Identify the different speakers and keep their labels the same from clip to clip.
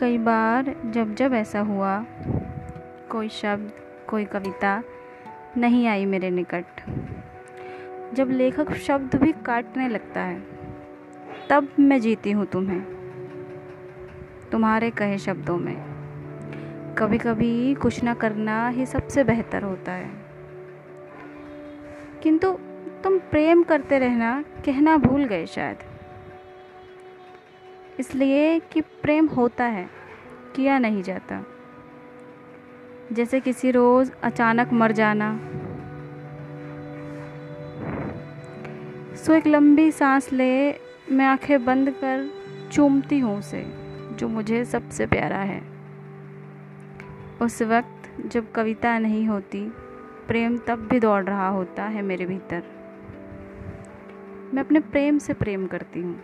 Speaker 1: कई बार जब जब ऐसा हुआ, कोई शब्द, कोई कविता नहीं आई मेरे निकट। जब लेखक शब्द भी काटने लगता है, तब मैं जीती हूँ तुम्हें। तुम्हारे कहे शब्दों में कभी कभी कुछ ना करना ही सबसे बेहतर होता है। किंतु तुम प्रेम करते रहना, कहना भूल गए शायद। इसलिए कि प्रेम होता है। किया नहीं जाता। जैसे किसी रोज़ अचानक मर जाना। सो एक लंबी सांस ले, मैं आँखें बंद कर चूमती हूँ उसे, जो मुझे सबसे प्यारा है। उस वक्त जब कविता नहीं होती, प्रेम तब भी दौड़ रहा होता है मेरे भीतर। मैं अपने प्रेम से प्रेम करती हूँ।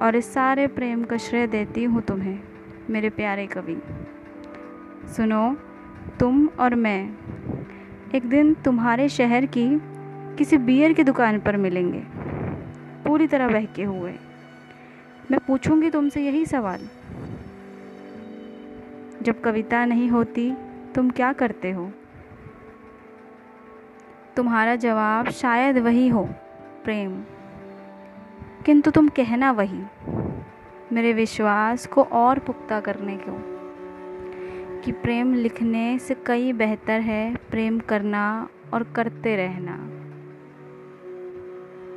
Speaker 1: और इस सारे प्रेम का श्रेय देती हूँ तुम्हें, मेरे प्यारे कवि। सुनो, तुम और मैं एक दिन तुम्हारे शहर की किसी बियर की दुकान पर मिलेंगे। पूरी तरह बहके हुए। मैं पूछूँगी तुमसे यही सवाल। जब कविता नहीं होती, तुम क्या करते हो? तुम्हारा जवाब शायद वही हो, प्रेम। किंतु तुम कहना वही, मेरे विश्वास को और पुख्ता करने को कि प्रेम लिखने से कई बेहतर है प्रेम करना और करते रहना।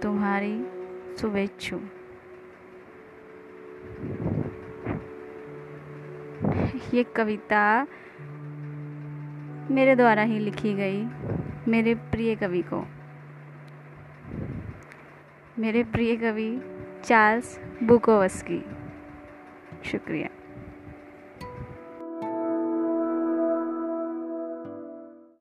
Speaker 1: तुम्हारी शुभेच्छु। ये कविता मेरे द्वारा ही लिखी गई, मेरे प्रिय कवि को। मेरे प्रिय कवि चार्ल्स बुकोवस्की। शुक्रिया।